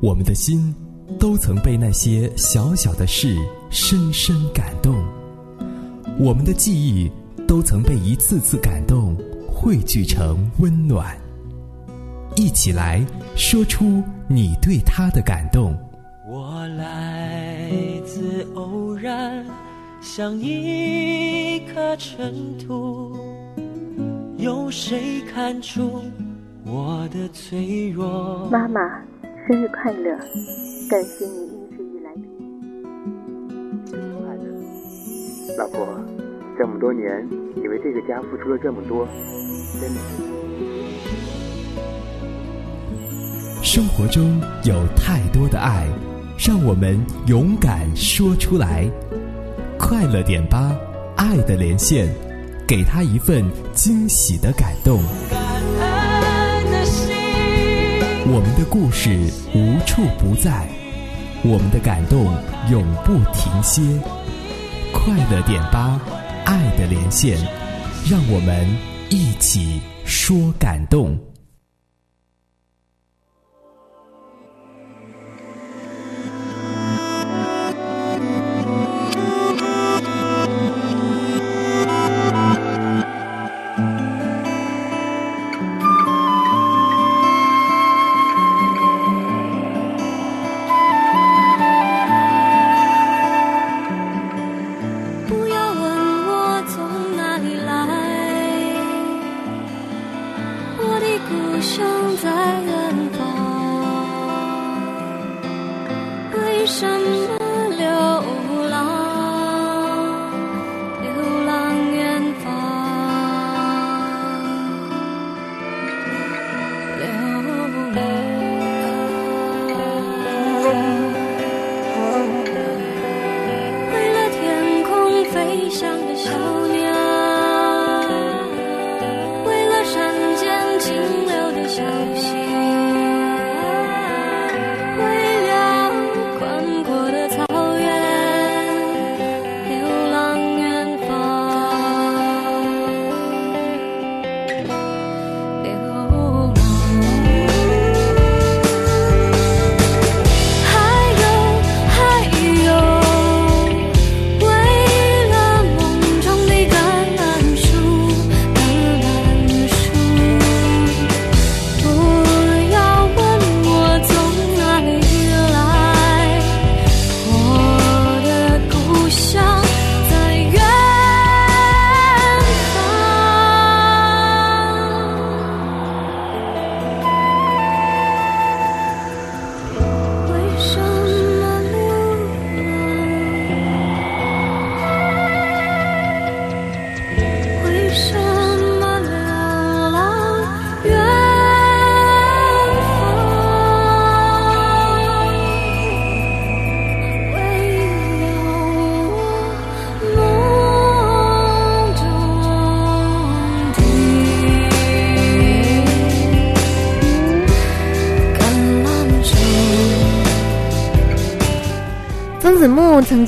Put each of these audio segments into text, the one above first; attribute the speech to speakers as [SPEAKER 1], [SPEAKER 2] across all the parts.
[SPEAKER 1] 我们的心都曾被那些小小的事深深感动，我们的记忆都曾被一次次感动汇聚成温暖。一起来说出你对他的感动。
[SPEAKER 2] 我来自偶然，像一颗尘土，有谁看出我的脆弱？
[SPEAKER 3] 妈妈，生日快乐！感谢你一直以来
[SPEAKER 4] 生日快乐，老婆，这么多年，你为这个家付出了这么多，真的。
[SPEAKER 1] 生活中有太多的爱，让我们勇敢说出来。快乐点吧，爱的连线，给他一份惊喜的感动。我们的故事无处不在，我们的感动永不停歇。快乐点吧，爱的连线，让我们一起说感动。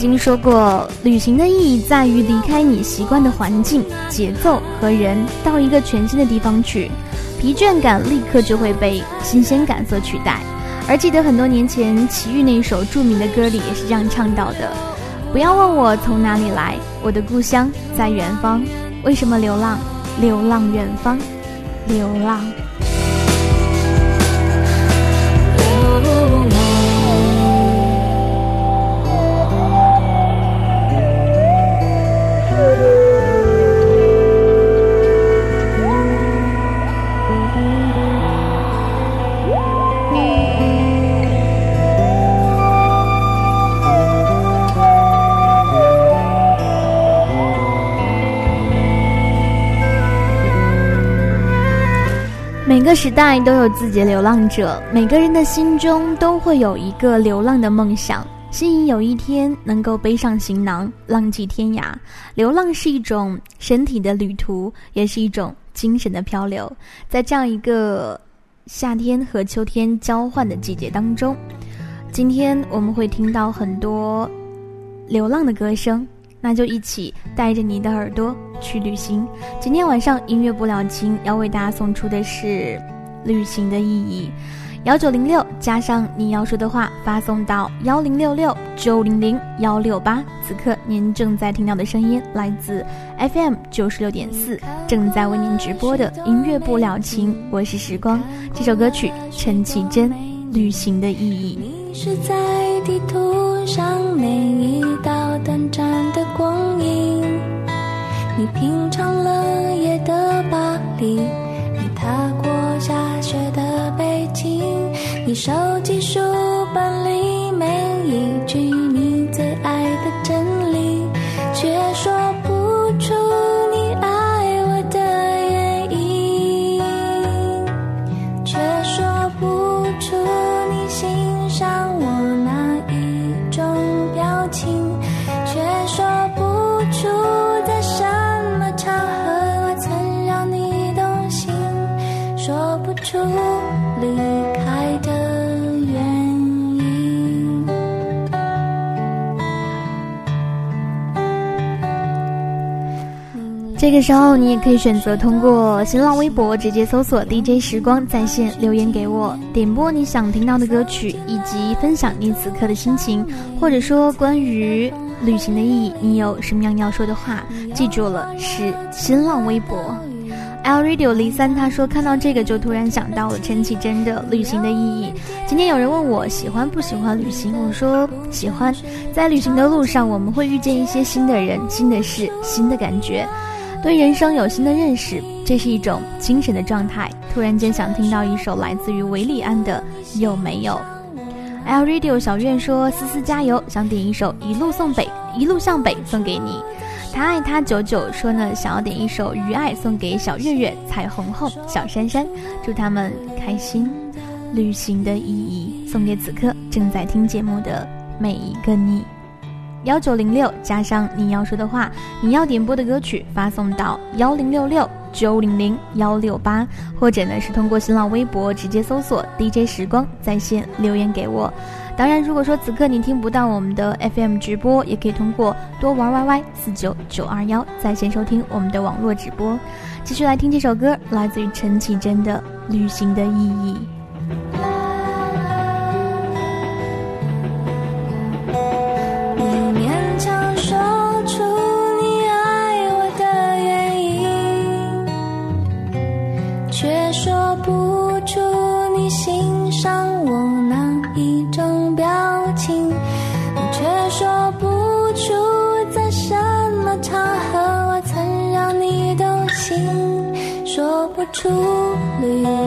[SPEAKER 5] 曾经说过，旅行的意义在于离开你习惯的环境、节奏和人，到一个全新的地方去，疲倦感立刻就会被新鲜感所取代。而记得很多年前，齐豫那首著名的歌里也是这样唱到的：“不要问我从哪里来，我的故乡在远方。为什么流浪？流浪远方，流浪。”每个时代都有自己的流浪者，每个人的心中都会有一个流浪的梦想，心仪有一天能够背上行囊，浪迹天涯。流浪是一种身体的旅途，也是一种精神的漂流。在这样一个夏天和秋天交换的季节当中，今天我们会听到很多流浪的歌声。那就一起带着你的耳朵去旅行。今天晚上音乐不了情要为大家送出的是旅行的意义。幺九零六加上你要说的话，发送到幺零六六九零零幺六八。此刻您正在听到的声音来自 FM 九十六点四，正在为您直播的音乐不了情，我是时光。这首歌曲陈绮贞《旅行的意义》。
[SPEAKER 6] 是在地图上每一道短暂的光影，你品尝了夜的巴黎。你踏过下雪的北京，你收集书本里每一句
[SPEAKER 5] 这个时候，你也可以选择通过新浪微博直接搜索 “DJ 时光在线”留言给我，点播你想听到的歌曲，以及分享你此刻的心情，或者说关于旅行的意义，你有什么样要说的话？记住了，是新浪微博。L Radio 零三他说看到这个就突然想到了陈绮贞的旅行的意义。今天有人问我喜欢不喜欢旅行，我说喜欢。在旅行的路上，我们会遇见一些新的人、新的事、新的感觉，对人生有新的认识，这是一种精神的状态。突然间想听到一首来自于韦礼安的有没有？L Radio 小院说思思加油，想点一首一路送北，一路向北送给你。他爱他九九说呢，想要点一首《余爱》送给小月月、彩虹红、小珊珊，祝他们开心。旅行的意义送给此刻正在听节目的每一个你。幺九零六加上你要说的话，你要点播的歌曲发送到幺零六六九零零幺六八，或者呢是通过新浪微博直接搜索 DJ 时光在线留言给我。当然，如果说此刻你听不到我们的 FM 直播，也可以通过多玩 YY 四九九二幺在线收听我们的网络直播。继续来听这首歌，来自于陈绮贞的《旅行的意义》。
[SPEAKER 6] 出旅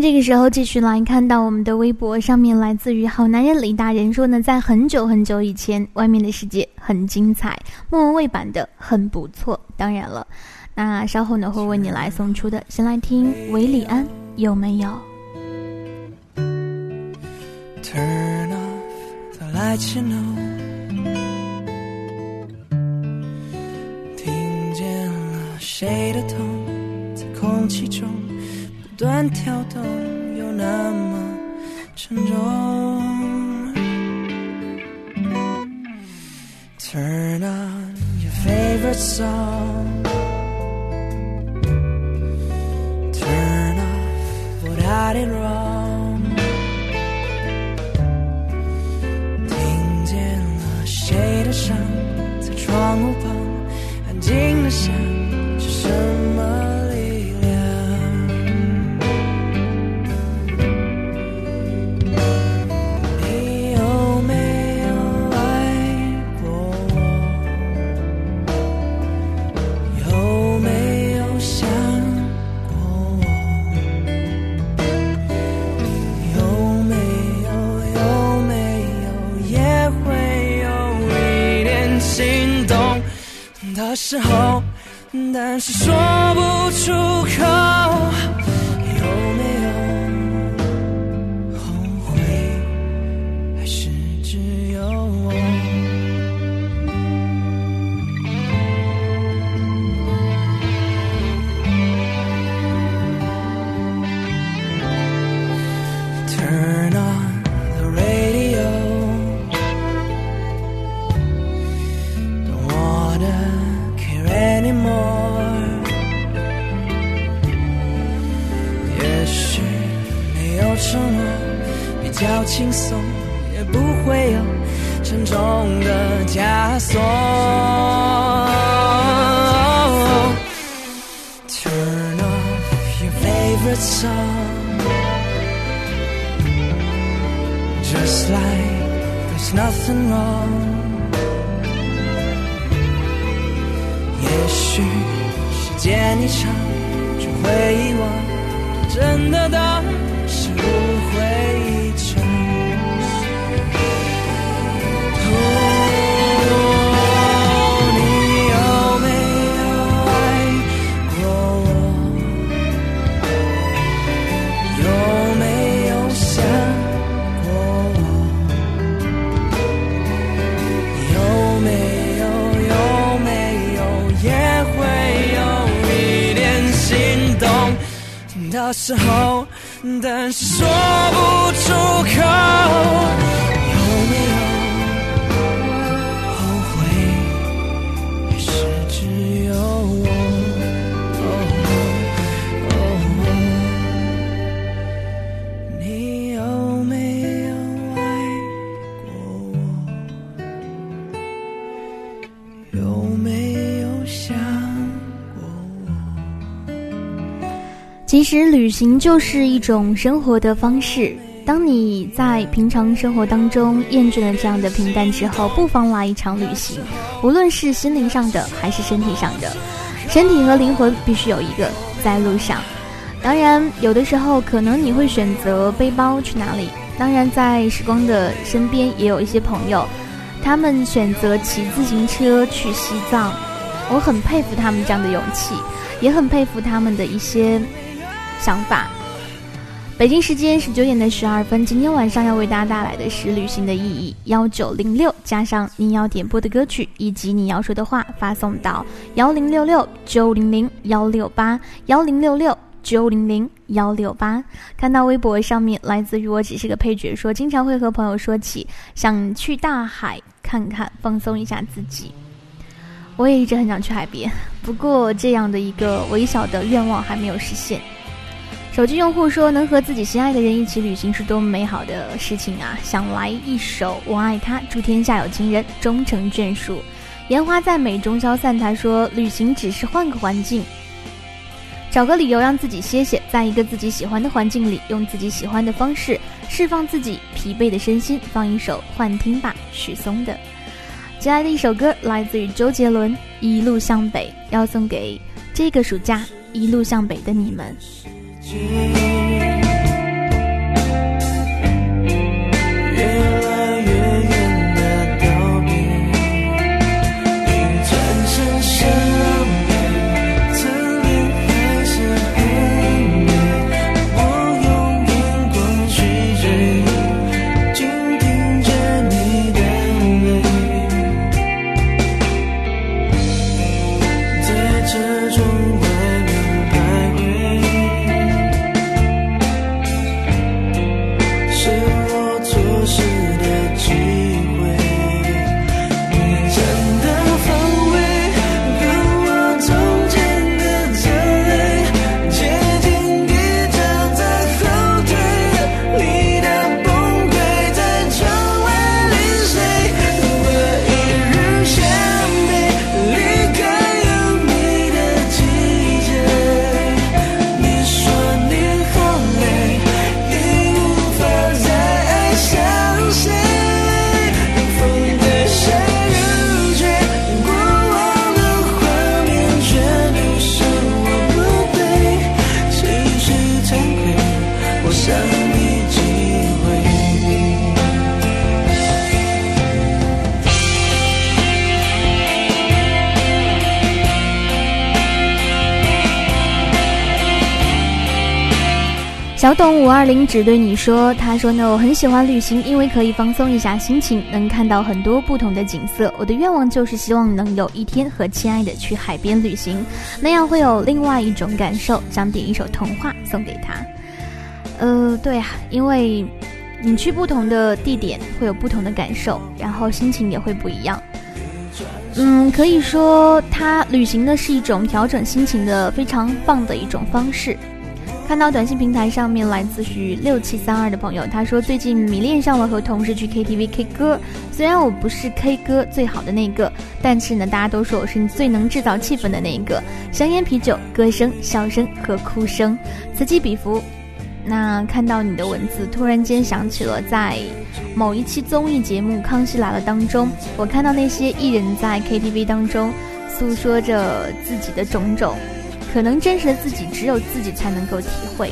[SPEAKER 5] 这个时候继续来看到我们的微博上面，来自于好男人李大人说呢，在很久很久以前，外面的世界很精彩，莫文蔚版的很不错。当然了，那稍后呢会为你来送出的，先来听韦礼安有没有
[SPEAKER 2] ？Turn off the lights, you know. 听见了谁的痛，在空气中。断跳动，又那么沉重。Turn on your favorite song. Turn off what I did wrong. 听见了谁的声，在窗户旁安静的想的时候，但是说不出口。有没有
[SPEAKER 5] 其实旅行就是一种生活的方式。当你在平常生活当中厌倦了这样的平淡之后，不妨来一场旅行，无论是心灵上的还是身体上的，身体和灵魂必须有一个在路上。当然，有的时候可能你会选择背包去哪里。当然，在时光的身边也有一些朋友，他们选择骑自行车去西藏。我很佩服他们这样的勇气，也很佩服他们的一些。想法。北京时间十九点的十二分，今天晚上要为大家带来的是旅行的意义。幺九零六加上你要点播的歌曲以及你要说的话，发送到幺零六六九零零幺六八幺零六六九零零幺六八。看到微博上面来自于我只是个配角说，经常会和朋友说起想去大海看看，放松一下自己。我也一直很想去海边，不过这样的一个微小的愿望还没有实现。手机用户说：“能和自己心爱的人一起旅行是多么美好的事情啊！想来一首《我爱他》，祝天下有情人终成眷属。烟花在美中消散。他说：旅行只是换个环境，找个理由让自己歇歇，在一个自己喜欢的环境里，用自己喜欢的方式释放自己疲惫的身心。放一首《幻听吧》，许嵩的。接下来的一首歌来自于周杰伦，《一路向北》，要送给这个暑假一路向北的你们。”记。小董五二零只对你说：“他说呢，我很喜欢旅行，因为可以放松一下心情，能看到很多不同的景色。我的愿望就是希望能有一天和亲爱的去海边旅行，那样会有另外一种感受。想点一首童话送给他。呃，对啊，因为你去不同的地点会有不同的感受，然后心情也会不一样。嗯，可以说他旅行的是一种调整心情的非常棒的一种方式。”看到短信平台上面来自于六七三二的朋友，他说最近迷恋上了和同事去 KTV K 歌。虽然我不是 K 歌最好的那个，但是呢，大家都说我是你最能制造气氛的那一个。香烟、啤酒、歌声、笑声和哭声，此起彼伏。那看到你的文字，突然间想起了在某一期综艺节目《康熙来了》当中，我看到那些艺人在 KTV 当中诉说着自己的种种。可能真实的自己只有自己才能够体会。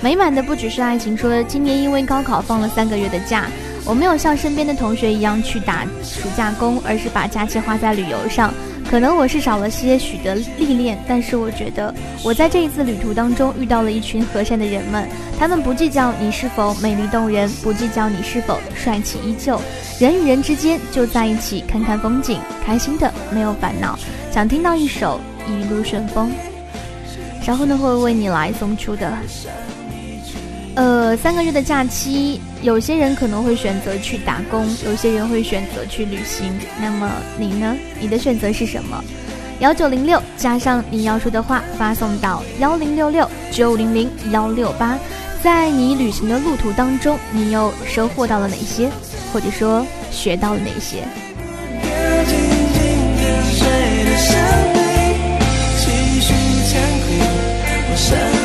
[SPEAKER 5] 美满的不只是爱情。说今年因为高考放了三个月的假，我没有像身边的同学一样去打暑假工，而是把假期花在旅游上。可能我是少了些许的历练，但是我觉得我在这一次旅途当中遇到了一群和善的人们。他们不计较你是否美丽动人，不计较你是否帅气依旧，人与人之间就在一起看看风景，开心的没有烦恼。想听到一首。一路顺风，然后呢会为你来送出的。呃，三个月的假期，有些人可能会选择去打工，有些人会选择去旅行。那么你呢？你的选择是什么？幺九零六加上你要说的话，发送到幺零六六九零零幺六八。在你旅行的路途当中，你又收获到了哪些，或者说学到了哪些？sunshine.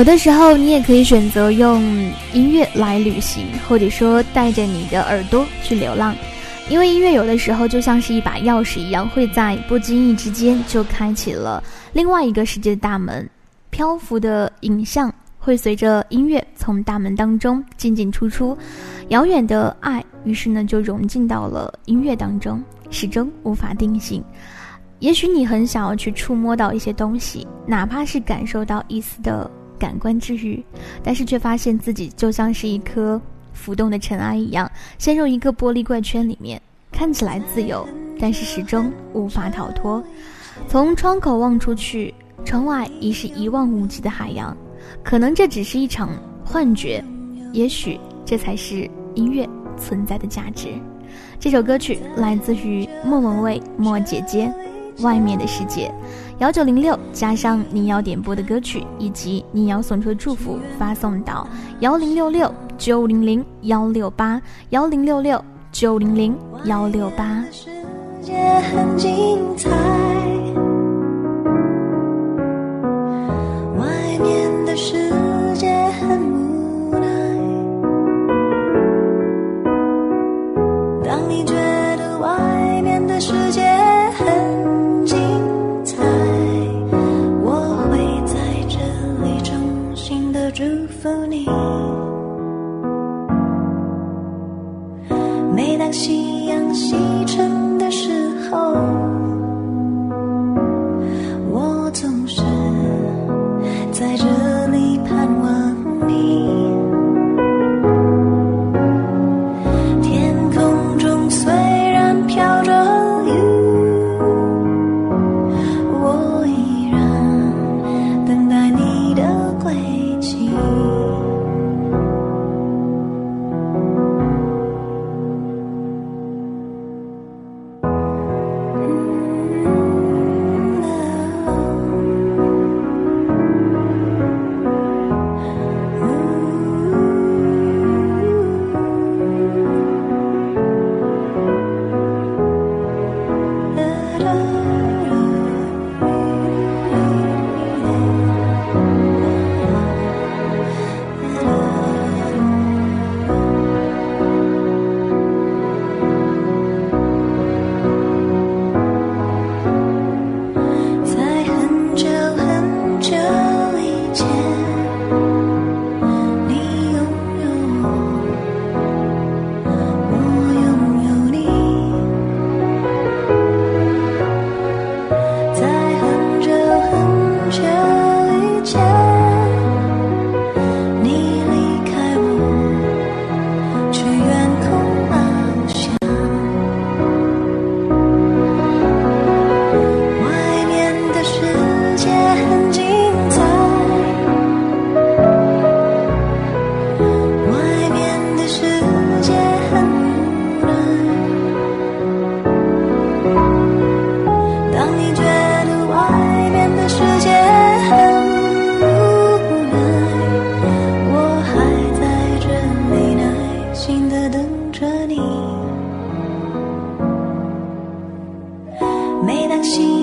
[SPEAKER 5] 有的时候，你也可以选择用音乐来旅行，或者说带着你的耳朵去流浪，因为音乐有的时候就像是一把钥匙一样，会在不经意之间就开启了另外一个世界的大门。漂浮的影像会随着音乐从大门当中进进出出，遥远的爱于是呢就融进到了音乐当中，始终无法定型。也许你很想要去触摸到一些东西，哪怕是感受到一丝的。感官治愈，但是却发现自己就像是一颗浮动的尘埃一样，陷入一个玻璃怪圈里面，看起来自由，但是始终无法逃脱。从窗口望出去，窗外已是一望无际的海洋。可能这只是一场幻觉，也许这才是音乐存在的价值。这首歌曲来自于莫文蔚莫姐姐，《外面的世界》。幺九零六加上你要点播的歌曲以及你要送出的祝福，发送到幺零六六九零零幺六八幺零六六九零零幺六八。
[SPEAKER 6] 外面的世界很夕阳西沉的时候，我总是在这回
[SPEAKER 5] 答し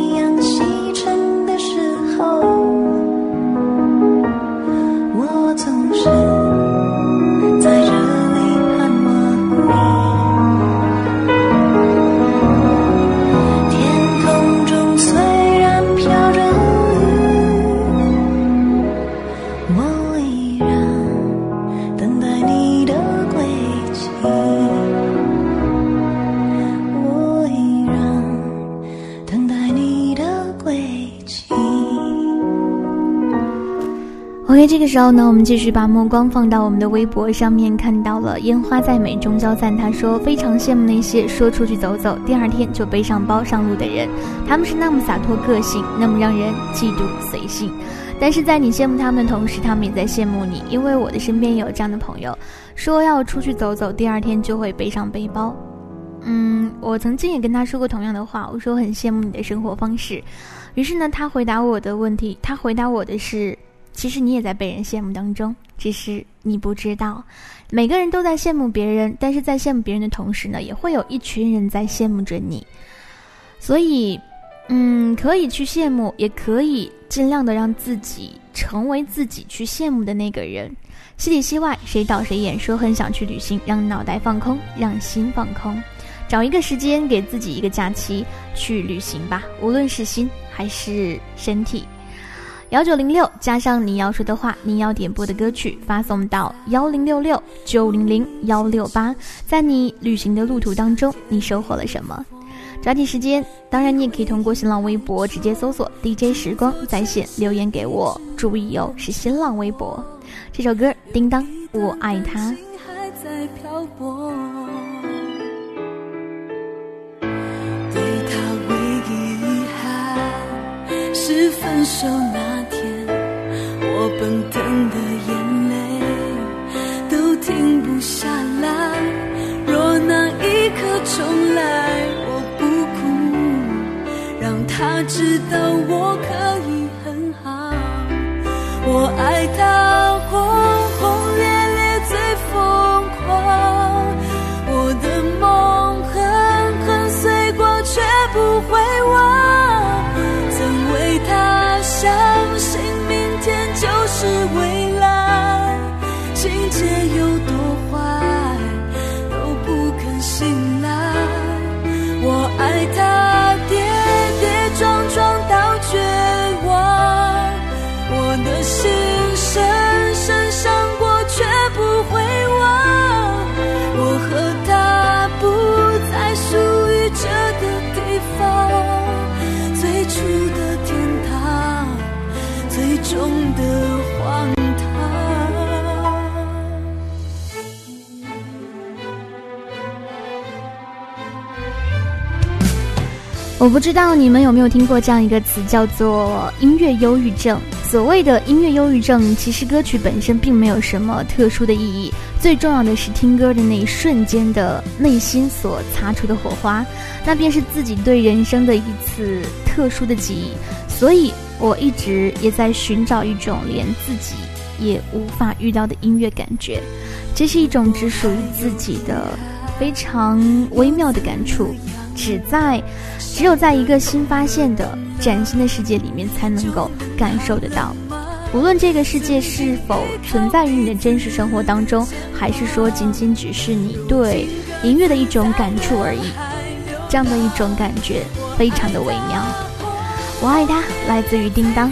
[SPEAKER 5] 个时候呢，我们继续把目光放到我们的微博上面，看到了烟花在美中交赞。他说非常羡慕那些说出去走走，第二天就背上包上路的人，他们是那么洒脱个性，那么让人嫉妒随性。但是在你羡慕他们的同时，他们也在羡慕你，因为我的身边有这样的朋友，说要出去走走，第二天就会背上背包。嗯，我曾经也跟他说过同样的话，我说很羡慕你的生活方式。于是呢，他回答我的问题，他回答我的是。其实你也在被人羡慕当中，只是你不知道。每个人都在羡慕别人，但是在羡慕别人的同时呢，也会有一群人在羡慕着你。所以，嗯，可以去羡慕，也可以尽量的让自己成为自己去羡慕的那个人。戏里戏外，谁导谁演，说很想去旅行，让脑袋放空，让心放空，找一个时间给自己一个假期去旅行吧，无论是心还是身体。幺九零六加上你要说的话，你要点播的歌曲，发送到幺零六六九零零幺六八。在你旅行的路途当中，你收获了什么？抓紧时间，当然你也可以通过新浪微博直接搜索 DJ 时光在线留言给我。注意哦，是新浪微博。这首歌《叮当》，我爱他。
[SPEAKER 7] 是分手那。奔腾的眼泪都停不下来。若那一刻重来，我不哭，让他知道我可以很好。我爱他我不
[SPEAKER 5] 知道你们有没有听过这样一个词，叫做音乐忧郁症。所谓的音乐忧郁症，其实歌曲本身并没有什么特殊的意义，最重要的是听歌的那一瞬间的内心所擦出的火花，那便是自己对人生的一次特殊的记忆。所以我一直也在寻找一种连自己也无法遇到的音乐感觉，这是一种只属于自己的非常微妙的感触。只在，只有在一个新发现的崭新的世界里面，才能够感受得到。无论这个世界是否存在于你的真实生活当中，还是说仅仅只是你对音乐的一种感触而已，这样的一种感觉非常的微妙。我爱他，来自于叮当。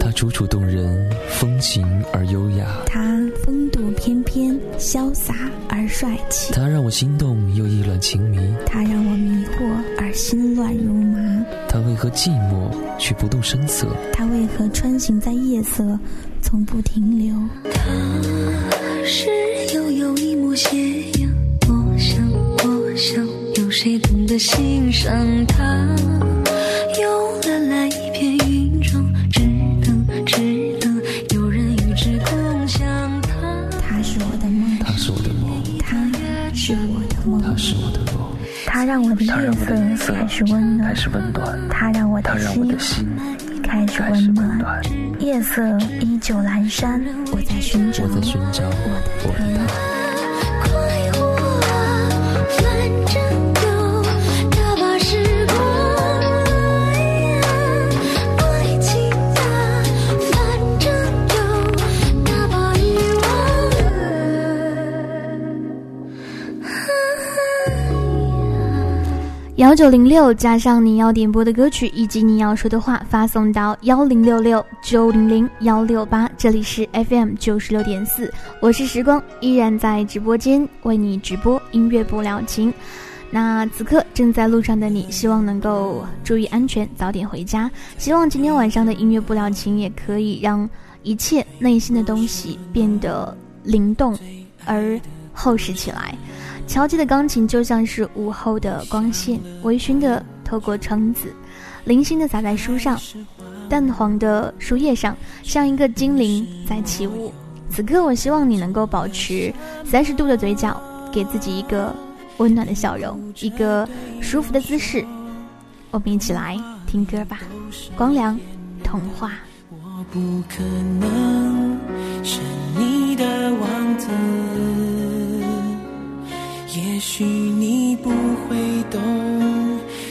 [SPEAKER 8] 他
[SPEAKER 9] 楚楚动人，风情而优雅；
[SPEAKER 10] 他风度翩翩，潇洒而帅气；
[SPEAKER 9] 他让我心动又意乱情迷；
[SPEAKER 10] 他让我迷惑而心乱如麻。
[SPEAKER 9] 他为何寂寞却不动声色？
[SPEAKER 10] 他为何穿行在夜色，从不停留？
[SPEAKER 6] 他是悠悠一抹斜阳，我想，我想，有谁懂得欣赏他？
[SPEAKER 10] 让我的夜色开始温暖。他让我的心开始温暖。夜色依旧阑珊，我在寻找，
[SPEAKER 9] 我在寻找我的他。
[SPEAKER 5] 幺九零六加上你要点播的歌曲以及你要说的话，发送到幺零六六九零零幺六八。这里是 FM 九十六点四，我是时光，依然在直播间为你直播音乐不了情。那此刻正在路上的你，希望能够注意安全，早点回家。希望今天晚上的音乐不了情也可以让一切内心的东西变得灵动而厚实起来。敲击的钢琴就像是午后的光线，微醺的透过窗子，零星的洒在书上，淡黄的书页上，像一个精灵在起舞。此刻，我希望你能够保持三十度的嘴角，给自己一个温暖的笑容，一个舒服的姿势。我们一起来听歌吧，《光良童话》。
[SPEAKER 2] 我不可能是你的王子。也许你不会懂，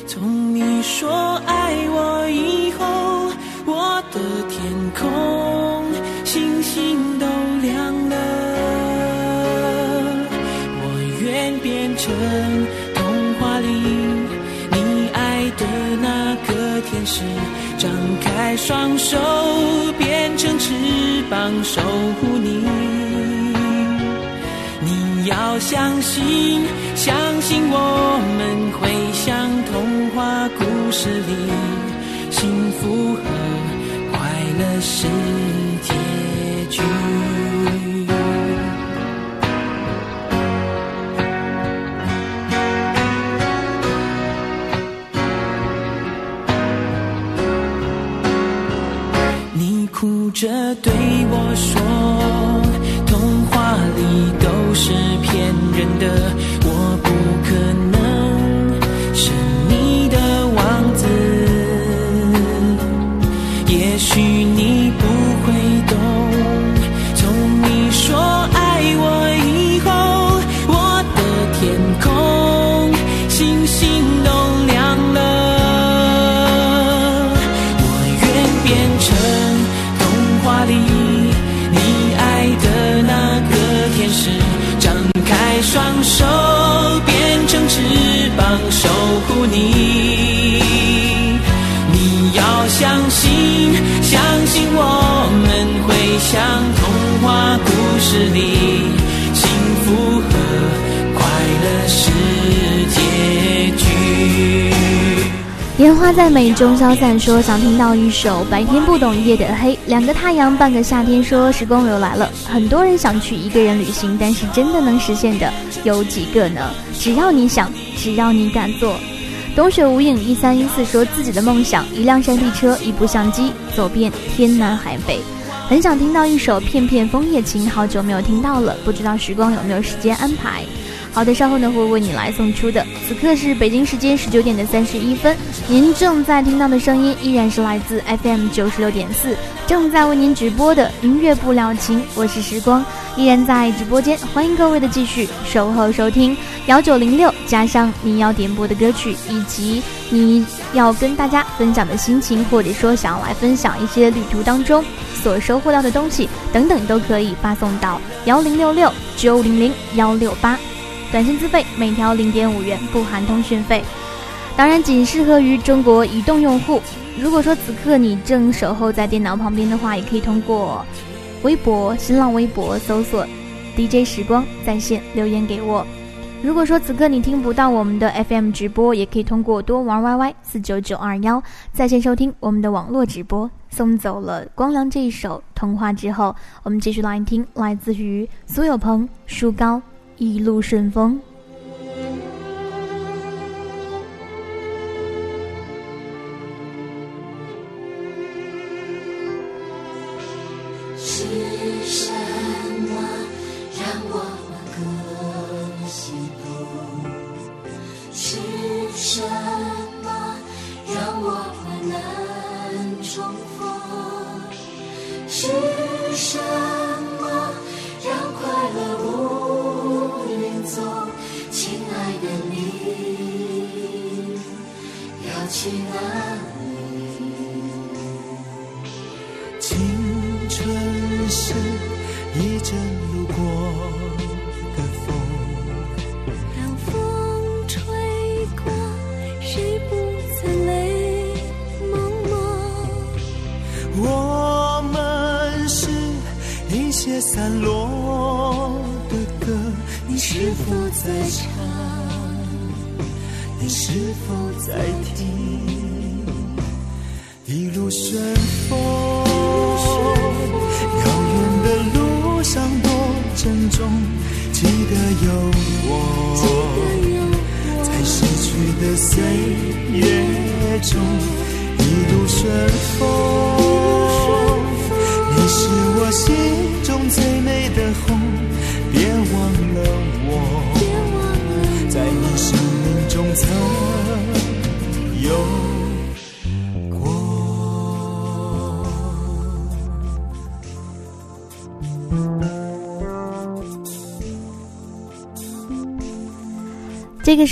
[SPEAKER 2] 从你说爱我以后，我的天空星星都亮了。我愿变成童话里你爱的那个天使，张开双手变成翅膀守护你。相信，相信我们会像童话故事里，幸福和快乐是结局。你哭着对我说。是你，幸福和快乐是结局。
[SPEAKER 5] 烟花在美中消散，说想听到一首《白天不懂夜的黑》，两个太阳半个夏天，说时光又来了。很多人想去一个人旅行，但是真的能实现的有几个呢？只要你想，只要你敢做。冬雪无影一三一四说自己的梦想：一辆山地车，一部相机，走遍天南海北。很想听到一首《片片枫叶情》，好久没有听到了，不知道时光有没有时间安排。好的，稍后呢会为你来送出的。此刻是北京时间十九点的三十一分，您正在听到的声音依然是来自 FM 九十六点四，正在为您直播的音乐不了情，我是时光，依然在直播间，欢迎各位的继续守候收听幺九零六，加上你要点播的歌曲，以及你要跟大家分享的心情，或者说想要来分享一些旅途当中所收获到的东西等等，都可以发送到幺零六六九零零幺六八。短信资费每条零点五元，不含通讯费。当然，仅适合于中国移动用户。如果说此刻你正守候在电脑旁边的话，也可以通过微博、新浪微博搜索 “DJ 时光”在线留言给我。如果说此刻你听不到我们的 FM 直播，也可以通过多玩 YY 四九九二幺在线收听我们的网络直播。送走了光良这一首《童话》之后，我们继续来听来自于苏有朋、舒高。一路顺风。
[SPEAKER 7] 是什么让快乐无？走，亲爱的你，要去哪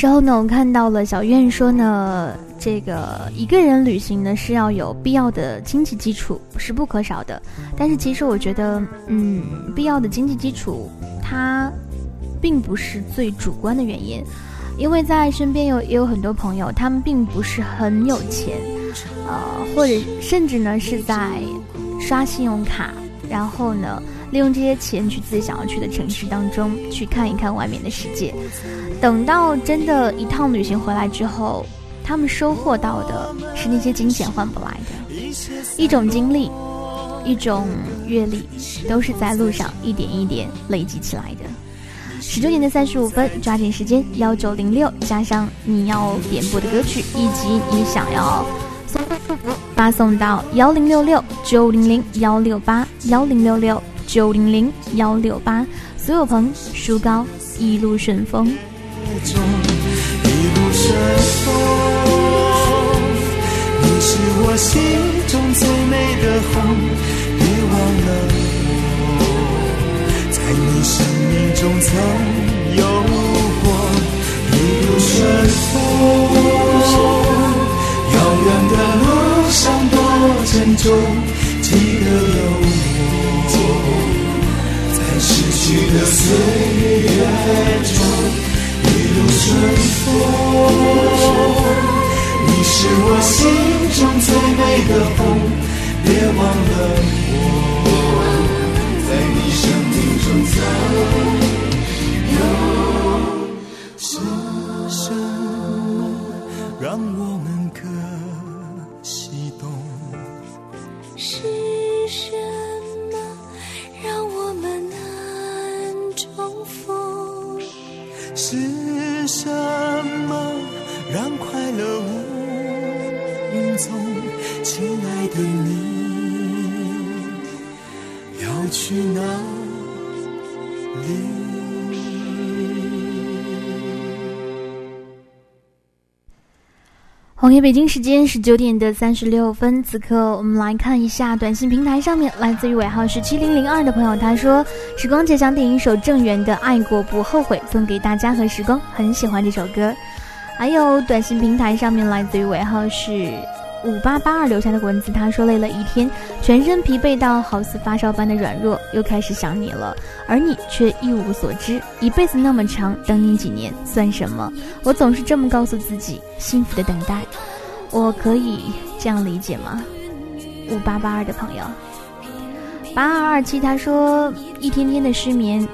[SPEAKER 5] 时候呢，我看到了小院说呢，这个一个人旅行呢是要有必要的经济基础，是不可少的。但是其实我觉得，嗯，必要的经济基础，它。并不是最主观的原因，因为在身边有也有很多朋友，他们并不是很有钱，呃，或者甚至呢是在刷信用卡，然后呢利用这些钱去自己想要去的城市当中去看一看外面的世界。等到真的一趟旅行回来之后，他们收获到的是那些金钱换不来的，一种经历，一种阅历，都是在路上一点一点累积起来的。十九点的三十五分，抓紧时间幺九零六加上你要点播的歌曲以及你想要，发送到幺零六六九零零幺六八幺零六六九零零幺六八。苏有朋、书高，一路顺风。
[SPEAKER 11] 中一路顺风，你是我心中最美的红，别忘了我。在你生命中曾有过一路顺风，遥远的路上多珍重，记得有我，在逝去的岁月中一路顺风。你是我心中最美的红，别忘了我，在你生命中曾有。是什么让我。们可心动？
[SPEAKER 7] 是什
[SPEAKER 11] 亲爱的你要去哪
[SPEAKER 5] 里？红叶北京时间十九点的三十六分此刻我们来看一下短信平台上面来自于尾号是七零零二的朋友他说时光姐想点一首郑源的爱过不后悔送给大家和时光很喜欢这首歌。还有短信平台上面来自于尾号是五八八二留下的文字，他说累了一天，全身疲惫到好似发烧般的软弱，又开始想你了，而你却一无所知。一辈子那么长，等你几年算什么？我总是这么告诉自己，幸福的等待，我可以这样理解吗？五八八二的朋友，八二二七他说一天天的失眠，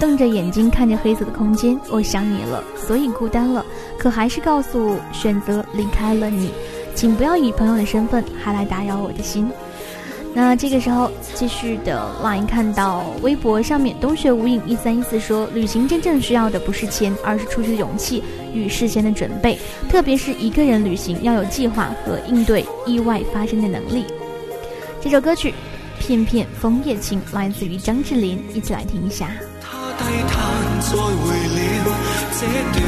[SPEAKER 5] 瞪着眼睛看着黑色的空间，我想你了，所以孤单了，可还是告诉选择离开了你。请不要以朋友的身份还来打扰我的心。那这个时候，继续的来看到微博上面，冬雪无影一三一四说，旅行真正需要的不是钱，而是出去的勇气与事先的准备，特别是一个人旅行要有计划和应对意外发生的能力。这首歌曲《片片枫叶情》来自于张智霖，一起来听一下。他低叹再回了这段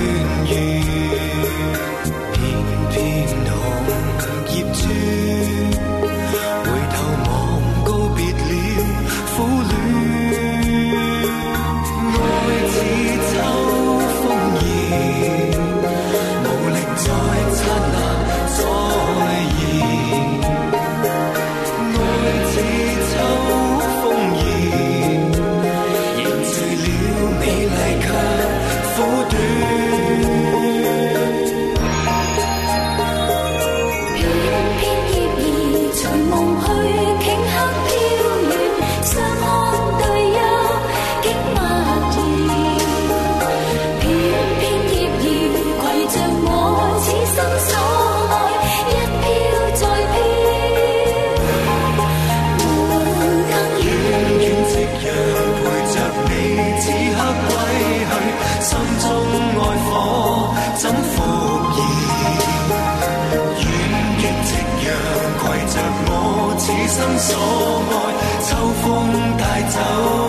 [SPEAKER 12] 福儿远远夕阳携着我此生所爱秋风带走。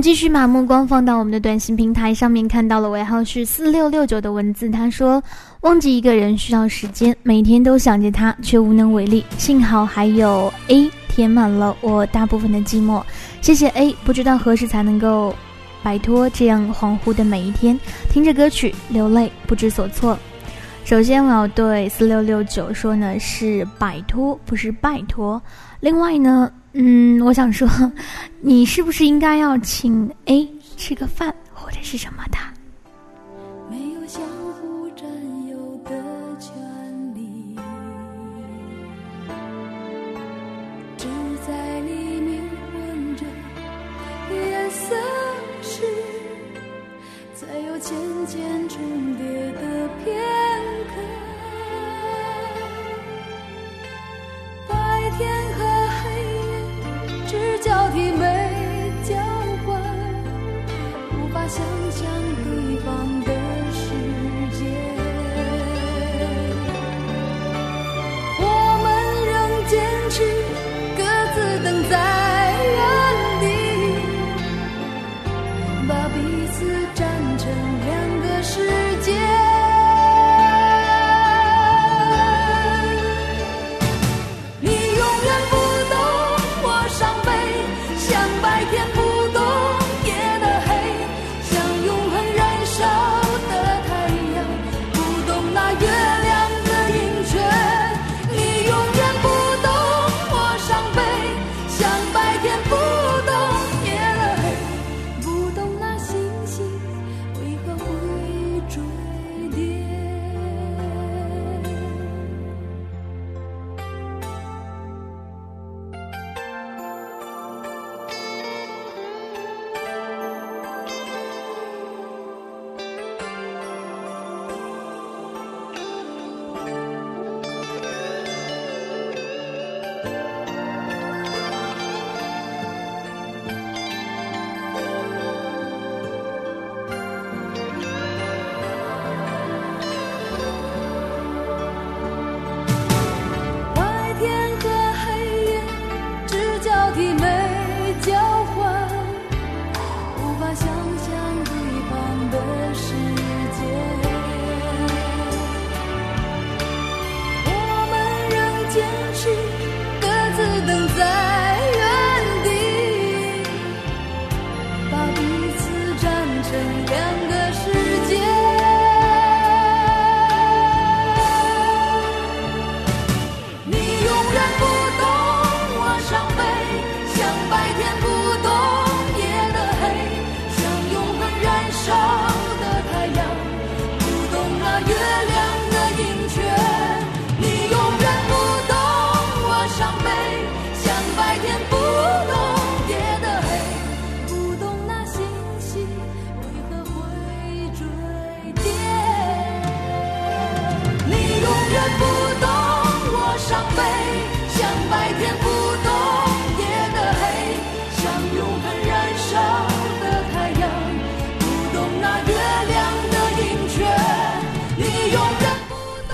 [SPEAKER 5] 继续把目光放到我们的短信平台上面，看到了尾号是四六六九的文字。他说：“忘记一个人需要时间，每天都想着他，却无能为力。幸好还有 A 填满了我大部分的寂寞。谢谢 A，不知道何时才能够摆脱这样恍惚的每一天。听着歌曲流泪，不知所措。”首先，我要对四六六九说呢，是摆脱，不是拜托。另外呢，嗯，我想说，你是不是应该要请 A 吃个饭或者是什么的？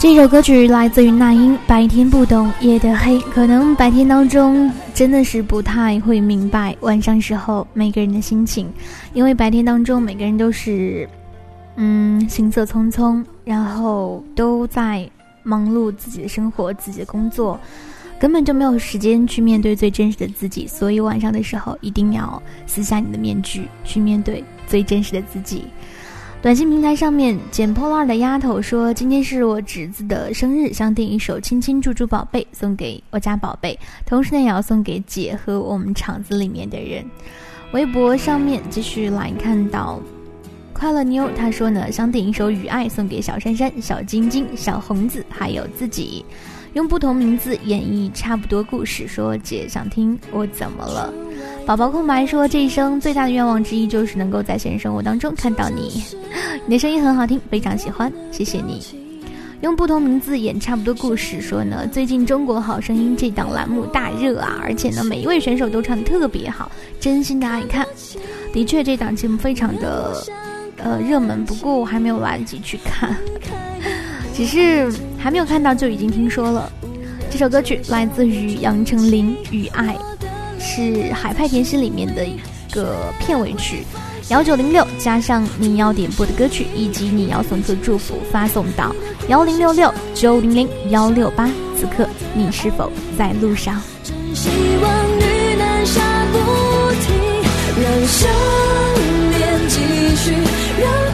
[SPEAKER 5] 这首歌曲来自于那英，《白天不懂夜的黑》。可能白天当中真的是不太会明白晚上时候每个人的心情，因为白天当中每个人都是，嗯，行色匆匆，然后都在忙碌自己的生活、自己的工作，根本就没有时间去面对最真实的自己。所以晚上的时候一定要撕下你的面具，去面对最真实的自己。短信平台上面，捡破烂的丫头说：“今天是我侄子的生日，想点一首《亲亲猪猪宝贝》送给我家宝贝，同时呢也要送给姐和我们厂子里面的人。”微博上面继续来看到，快乐妞她说呢，想点一首《雨爱》送给小珊珊、小晶晶、小红子，还有自己，用不同名字演绎差不多故事。说姐想听我怎么了？宝宝空白说：“这一生最大的愿望之一就是能够在现实生活当中看到你，你的声音很好听，非常喜欢，谢谢你。”用不同名字演差不多故事说呢，最近《中国好声音》这档栏目大热啊，而且呢每一位选手都唱得特别好，真心的爱看。的确，这档节目非常的呃热门，不过我还没有来得及去看，只是还没有看到就已经听说了。这首歌曲来自于杨丞琳《雨爱》。是《海派甜心》里面的一个片尾曲，幺九零六加上你要点播的歌曲以及你要送出的祝福，发送到幺零六六九零零幺六八。此刻你是否在路上？
[SPEAKER 6] 真希望雨能下不停，让想念继续，让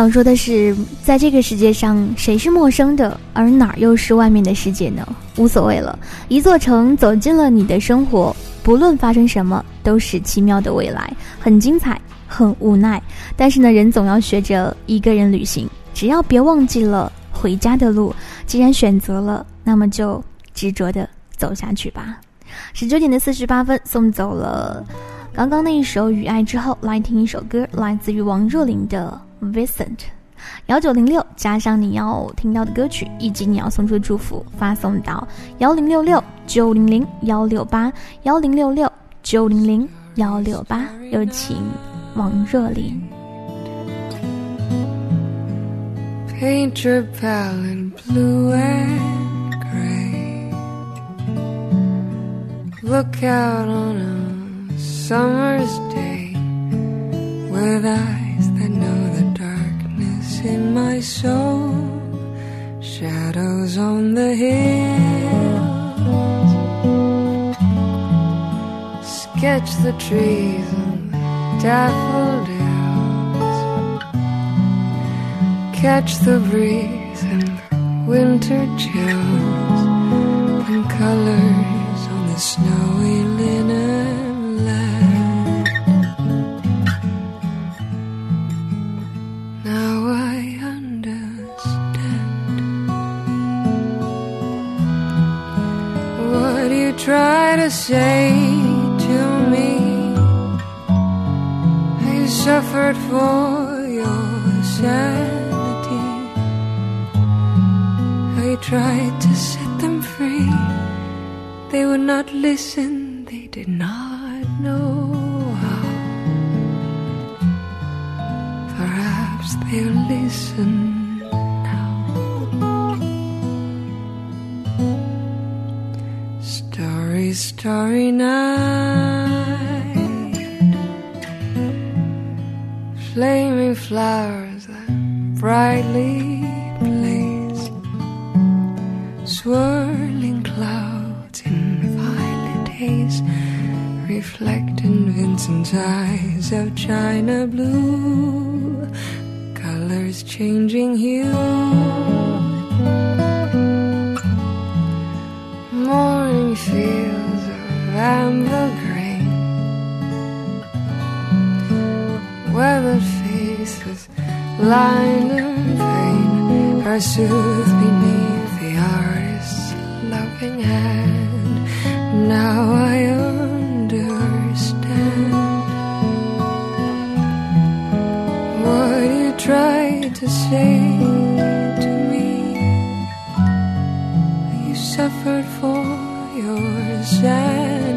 [SPEAKER 5] 想说的是，在这个世界上，谁是陌生的，而哪儿又是外面的世界呢？无所谓了，一座城走进了你的生活，不论发生什么，都是奇妙的未来，很精彩，很无奈。但是呢，人总要学着一个人旅行，只要别忘记了回家的路。既然选择了，那么就执着的走下去吧。十九点的四十八分，送走了刚刚那一首《雨爱》之后，来听一首歌，来自于王若琳的。Vincent，幺九零六加上你要听到的歌曲以及你要送出的祝福，发送到幺零六六九零零幺六八幺零六六九零零幺六八。有请王若琳。
[SPEAKER 13] Paint your palette blue and gray. Look out on a summer's day with eyes that know in my soul. Shadows on the hills. Sketch the trees and daffodils. Catch the breeze and winter chills and colors on the snowy say to me. I suffered for your sanity. I tried to set them free. They would not listen, Starry, night. Flaming flowers that brightly blaze. Swirling clouds in violet haze reflect in Vincent's eyes of china blue, colors changing hue. Am the grain. Weathered faces lined in pain are soothed beneath the artist's loving hand. Now I understand what you tried to say to me. You suffered for your sanity.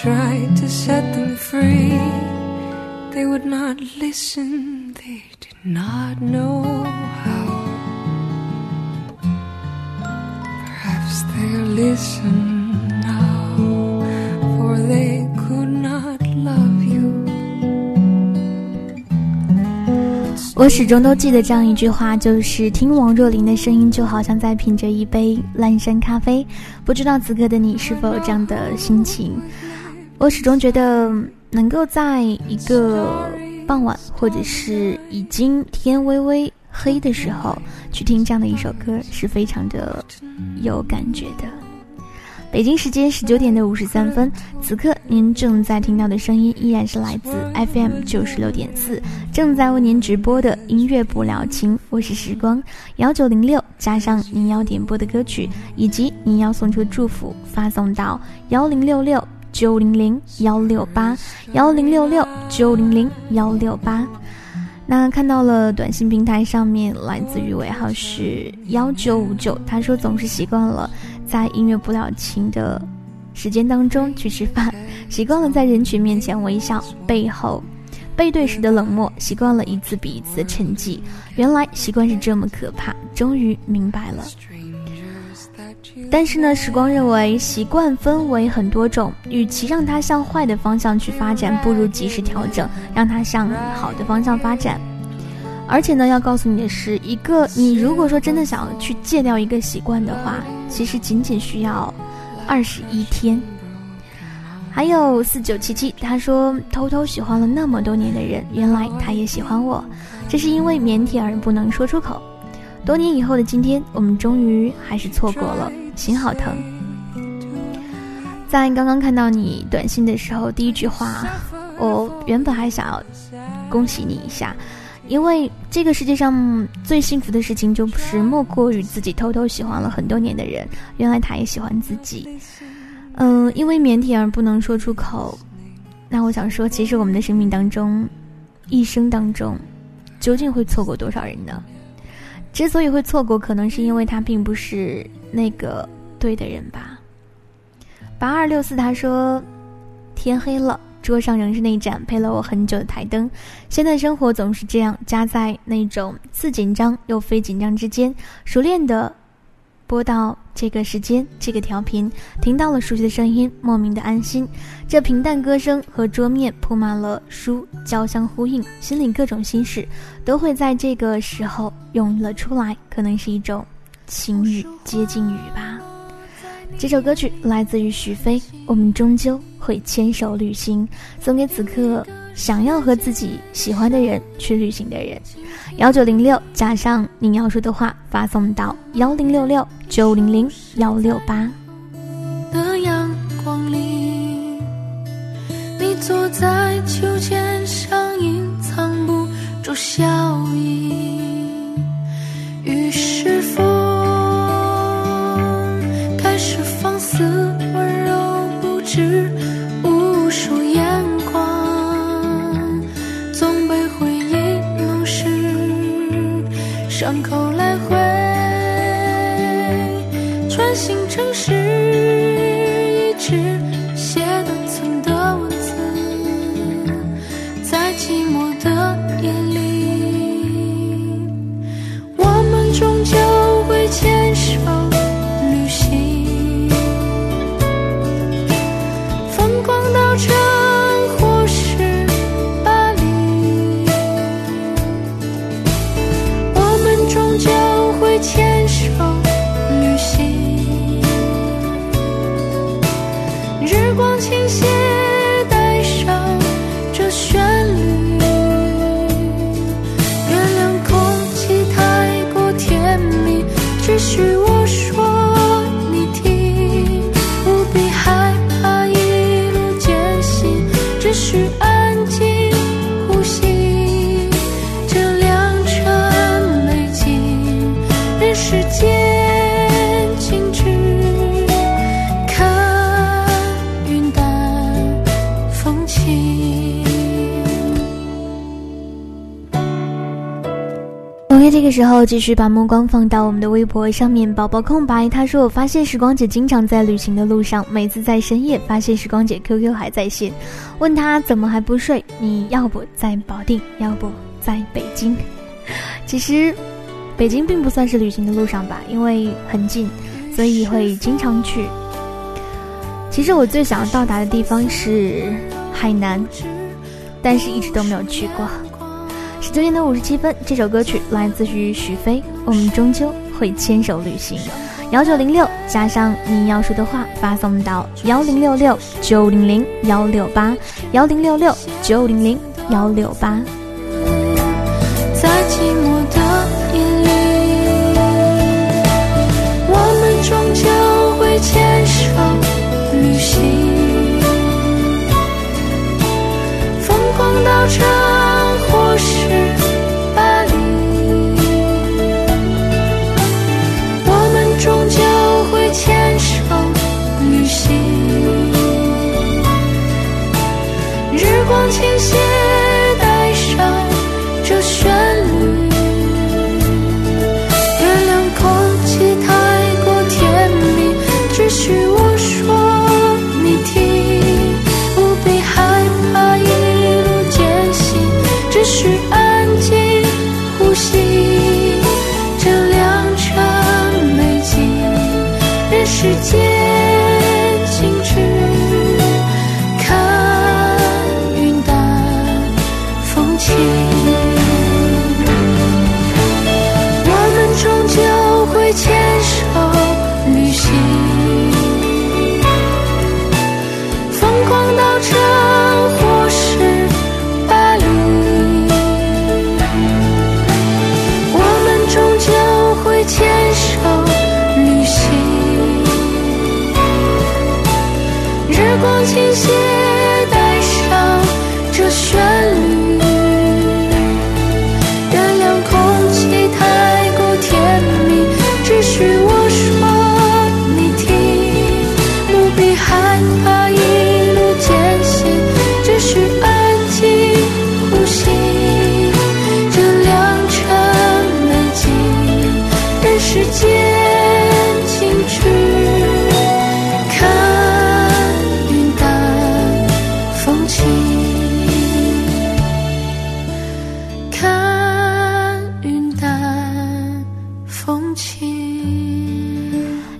[SPEAKER 13] Tried to set them free. They would not listen, they did not know how. Perhaps they'll listen now, for they could not love you.
[SPEAKER 5] 我始终都记得这样一句话，就是听王若琳的声音，就好像在品着一杯蓝山咖啡。不知道此刻的你是否有这样的心情？我始终觉得，能够在一个傍晚，或者是已经天微微黑的时候，去听这样的一首歌，是非常的有感觉的。北京时间十九点的五十三分，此刻您正在听到的声音依然是来自 FM 九十六点四，正在为您直播的音乐不了情，我是时光幺九零六，加上您要点播的歌曲以及您要送出的祝福，发送到幺零六六九零零幺六八幺零六六九零零幺六八。那看到了短信平台上面来自于尾号是幺九五九，他说总是习惯了在音乐不了情的时间当中去吃饭，习惯了在人群面前微笑，背后背对时的冷漠，习惯了一次比一次的沉寂。原来习惯是这么可怕，终于明白了。但是呢，时光认为习惯分为很多种，与其让它向坏的方向去发展，不如及时调整，让它向好的方向发展。而且呢，要告诉你的是，一个你如果说真的想要去戒掉一个习惯的话，其实仅仅需要二十一天。还有四九七七，他说偷偷喜欢了那么多年的人，原来他也喜欢我，这是因为腼腆而不能说出口。多年以后的今天，我们终于还是错过了，心好疼。在刚刚看到你短信的时候，第一句话，我原本还想要恭喜你一下，因为这个世界上最幸福的事情，就是莫过于自己偷偷喜欢了很多年的人，原来他也喜欢自己。嗯，因为腼腆而不能说出口。那我想说，其实我们的生命当中，一生当中，究竟会错过多少人呢？之所以会错过，可能是因为他并不是那个对的人吧。八二六四他说：“天黑了，桌上仍是那盏陪了我很久的台灯。现在生活总是这样，夹在那种似紧张又非紧张之间，熟练的播到这个时间，这个调频，听到了熟悉的声音，莫名的安心。这平淡歌声和桌面铺满了书，交相呼应，心里各种心事都会在这个时候涌了出来，可能是一种情雨接近雨吧。这首歌曲来自于许飞，我们终究会牵手旅行，送给此刻想要和自己喜欢的人去旅行的人。幺九零六加上你要说的话，发送到幺零六六九零零幺六八。
[SPEAKER 7] 的阳光里，你坐在秋千上，隐藏不住笑意。无数眼光，总被回忆弄湿，伤口来回穿行城市，一直
[SPEAKER 5] 候继续把目光放到我们的微博上面。宝宝空白他说：“我发现时光姐经常在旅行的路上，每次在深夜发现时光姐 QQ 还在线，问他怎么还不睡？你要不在保定，要不在北京？其实，北京并不算是旅行的路上吧，因为很近，所以会经常去。其实我最想要到达的地方是海南，但是一直都没有去过。”九点的五十七分，这首歌曲来自于许飞。我们终究会牵手旅行。幺九零六加上你要说的话，发送到幺零六六九零零幺六八幺零六六九零零幺六八。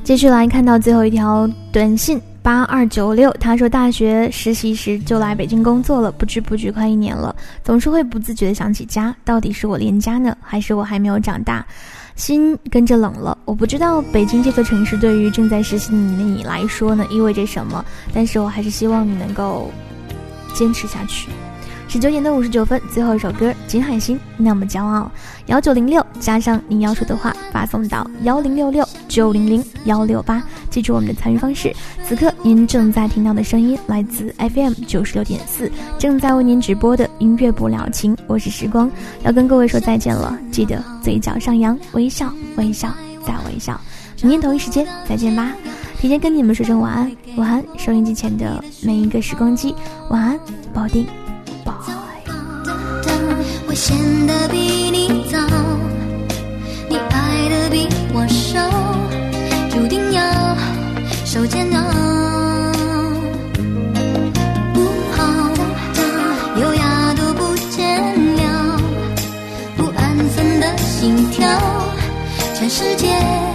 [SPEAKER 5] 继续来看到最后一条短信，八二九六，他说大学实习时就来北京工作了，不知不觉快一年了，总是会不自觉的想起家，到底是我恋家呢，还是我还没有长大，心跟着冷了。我不知道北京这座城市对于正在实习的你来说呢意味着什么，但是我还是希望你能够坚持下去。十九点的五十九分，最后一首歌《金海心》，那么骄傲。幺九零六加上您要说的话，发送到幺零六六九零零幺六八。记住我们的参与方式。此刻您正在听到的声音来自 FM 九十六点四，正在为您直播的音乐不了情。我是时光，要跟各位说再见了。记得嘴角上扬，微笑，微笑，再微笑。明天同一时间再见吧。提前跟你们说声晚安，晚安，收音机前的每一个时光机，晚安，保定。
[SPEAKER 14] 我显得比你早，你爱的比我少，注定要受煎熬。不好，优雅都不见了，不安分的心跳，全世界。